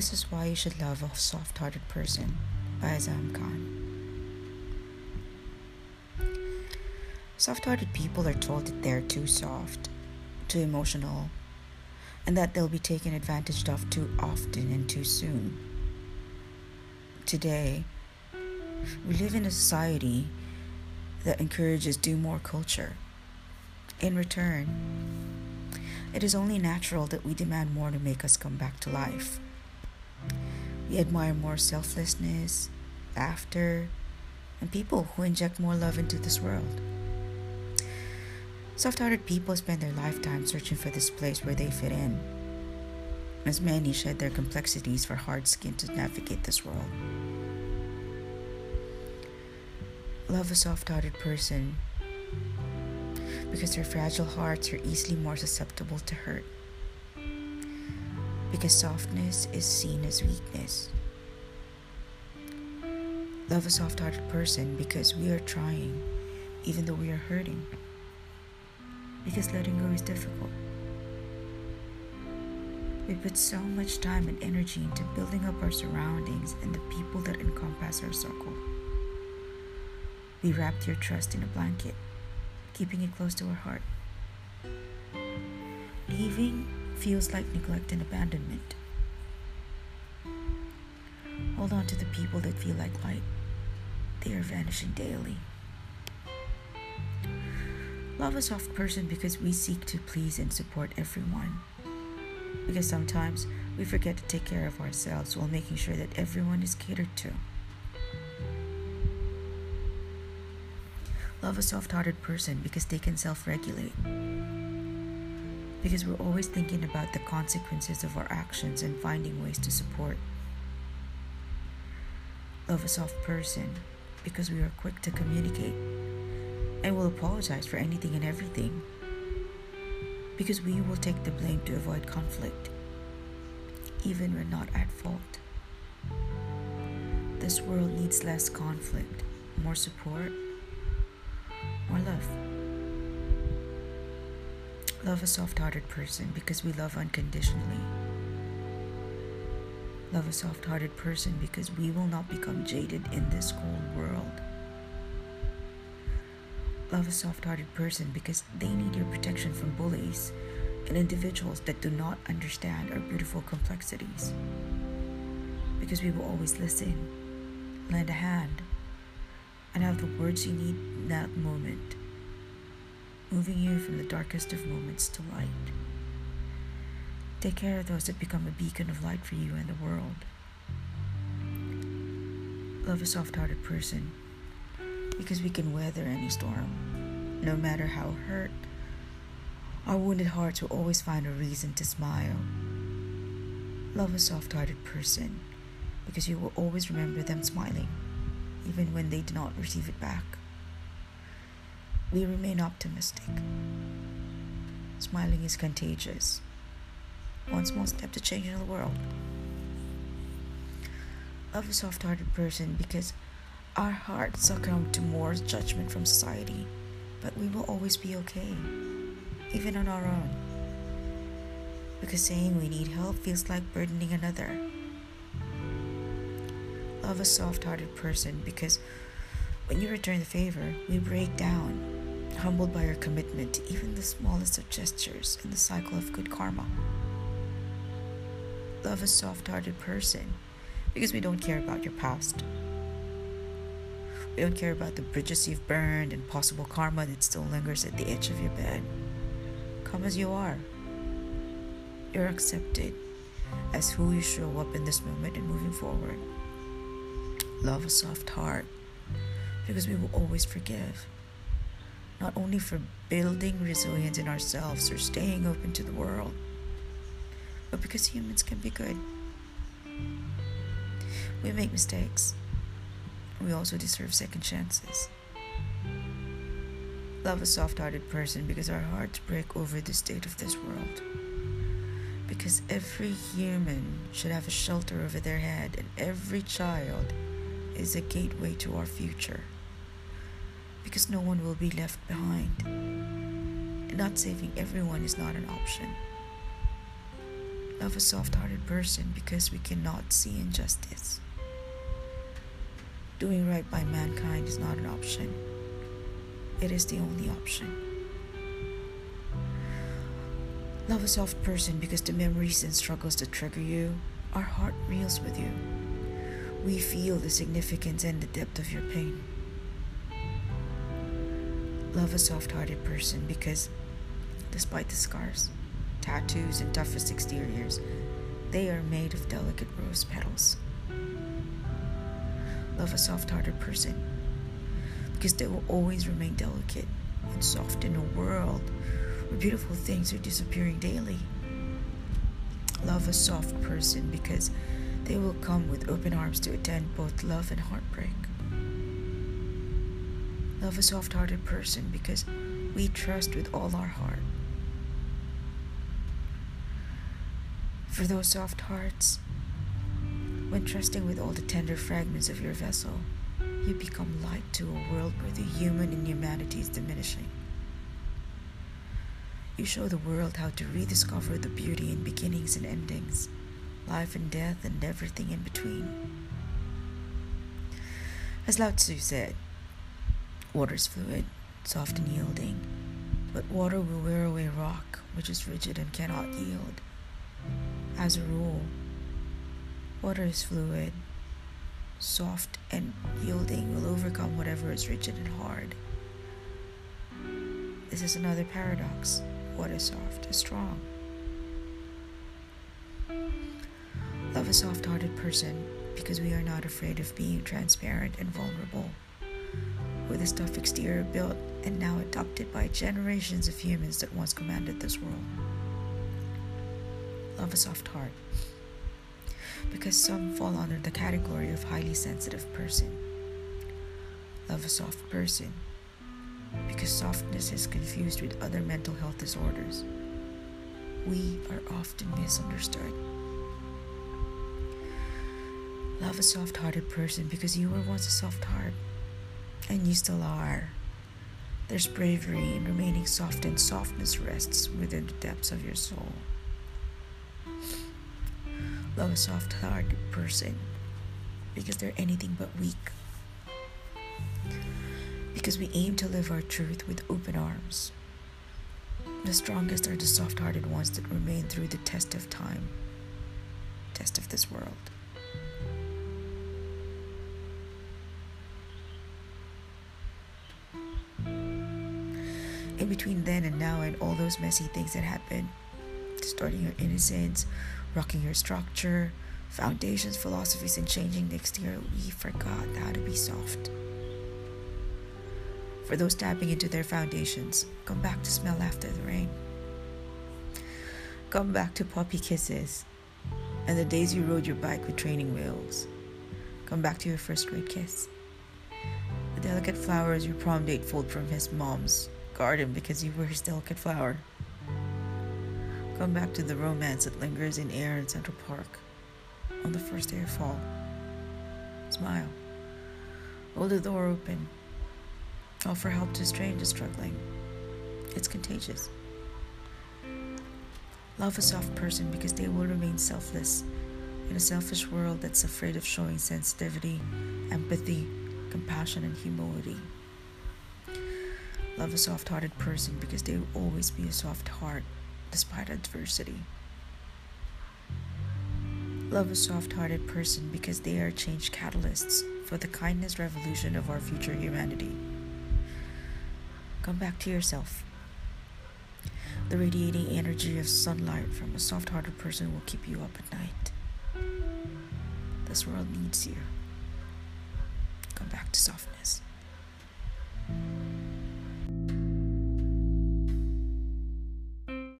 This is why you should love a soft hearted person by Azam Khan. Soft hearted people are told that they're too soft, too emotional, and that they'll be taken advantage of too often and too soon. Today, we live in a society that encourages do more culture. In return, it is only natural that we demand more to make us come back to life. We admire more selflessness, laughter, and people who inject more love into this world. Soft hearted people spend their lifetime searching for this place where they fit in, as many shed their complexities for hard skin to navigate this world. Love a soft hearted person because their fragile hearts are easily more susceptible to hurt. Because softness is seen as weakness. Love a soft hearted person because we are trying, even though we are hurting because letting go is difficult. We put so much time and energy into building up our surroundings and the people that encompass our circle. We wrapped your trust in a blanket, keeping it close to our heart. Leaving feels like neglect and abandonment. Hold on to the people that feel like light. They are vanishing daily. Love a soft person because we seek to please and support everyone. Because sometimes we forget to take care of ourselves while making sure that everyone is catered to. Love a soft hearted person because they can self regulate. Because we're always thinking about the consequences of our actions and finding ways to support. Love a soft person because we are quick to communicate and will apologize for anything and everything. Because we will take the blame to avoid conflict, even when not at fault. This world needs less conflict, more support, more love. Love a soft hearted person because we love unconditionally. Love a soft hearted person because we will not become jaded in this cold world. Love a soft hearted person because they need your protection from bullies and individuals that do not understand our beautiful complexities. Because we will always listen, lend a hand, and have the words you need in that moment, moving you from the darkest of moments to light. Take care of those that become a beacon of light for you and the world. Love a soft hearted person because we can weather any storm, no matter how hurt. Our wounded hearts will always find a reason to smile. Love a soft hearted person because you will always remember them smiling, even when they do not receive it back. We remain optimistic. Smiling is contagious. One small step to changing the world. Love a soft hearted person because our hearts succumb to more judgment from society, but we will always be okay, even on our own. Because saying we need help feels like burdening another. Love a soft hearted person because when you return the favor, we break down, humbled by your commitment to even the smallest of gestures in the cycle of good karma. Love a soft hearted person because we don't care about your past. We don't care about the bridges you've burned and possible karma that still lingers at the edge of your bed. Come as you are. You're accepted as who you show up in this moment and moving forward. Love a soft heart because we will always forgive. Not only for building resilience in ourselves or staying open to the world, but because humans can be good. We make mistakes we also deserve second chances. Love a soft hearted person because our hearts break over the state of this world. Because every human should have a shelter over their head, and every child is a gateway to our future. Because no one will be left behind. Not saving everyone is not an option. Love a soft hearted person because we cannot see injustice. Doing right by mankind is not an option, it is the only option. Love a soft person because the memories and struggles that trigger you, our heart reels with you. We feel the significance and the depth of your pain. Love a soft hearted person because, despite the scars, tattoos, and toughest exteriors, they are made of delicate rose petals. Love a soft hearted person because they will always remain delicate and soft in a world where beautiful things are disappearing daily. Love a soft person because they will come with open arms to attend both love and heartbreak. Love a soft hearted person because we trust with all our heart. For those soft hearts, when trusting with all the tender fragments of your vessel, you become light to a world where the human in humanity is diminishing. You show the world how to rediscover the beauty in beginnings and endings, life and death, and everything in between. As Lao Tzu said, water is fluid, soft and yielding, but water will wear away rock, which is rigid and cannot yield. As a rule, water is fluid, soft and yielding will overcome whatever is rigid and hard. This is another paradox. What is soft is strong. Love a soft hearted person because we are not afraid of being transparent and vulnerable. With a tough exterior built and now adopted by generations of humans that once commanded this world love a soft heart. Because some fall under the category of highly sensitive person. Love a soft person. Because softness is confused with other mental health disorders. We are often misunderstood. Love a soft hearted person because you were once a soft heart. And you still are. There's bravery in remaining soft, and softness rests within the depths of your soul love a soft hearted person because they're anything but weak. Because we aim to live our truth with open arms. The strongest are the soft hearted ones that remain through the test of time, test of this world. Between then and now, and all those messy things that happened, distorting your innocence, rocking your structure, foundations, philosophies, and changing the exterior, we forgot how to be soft. For those tapping into their foundations, come back to smell after the rain. Come back to puppy kisses and the days you rode your bike with training wheels. Come back to your first grade kiss. The delicate flowers your prom date pulled from his mom's garden because you were his delicate flower. Come back to the romance that lingers in air in Central Park on the first day of fall. Smile. Hold the door open. Offer help to strangers struggling. It's contagious. Love a soft person because they will remain selfless in a selfish world that's afraid of showing sensitivity, empathy, compassion, and humility. Love a soft hearted person because they will always be a soft heart despite adversity. Love a soft hearted person because they are change catalysts for the kindness revolution of our future humanity. Come back to yourself. The radiating energy of sunlight from a soft hearted person will keep you up at night. This world needs you. Come back to softness.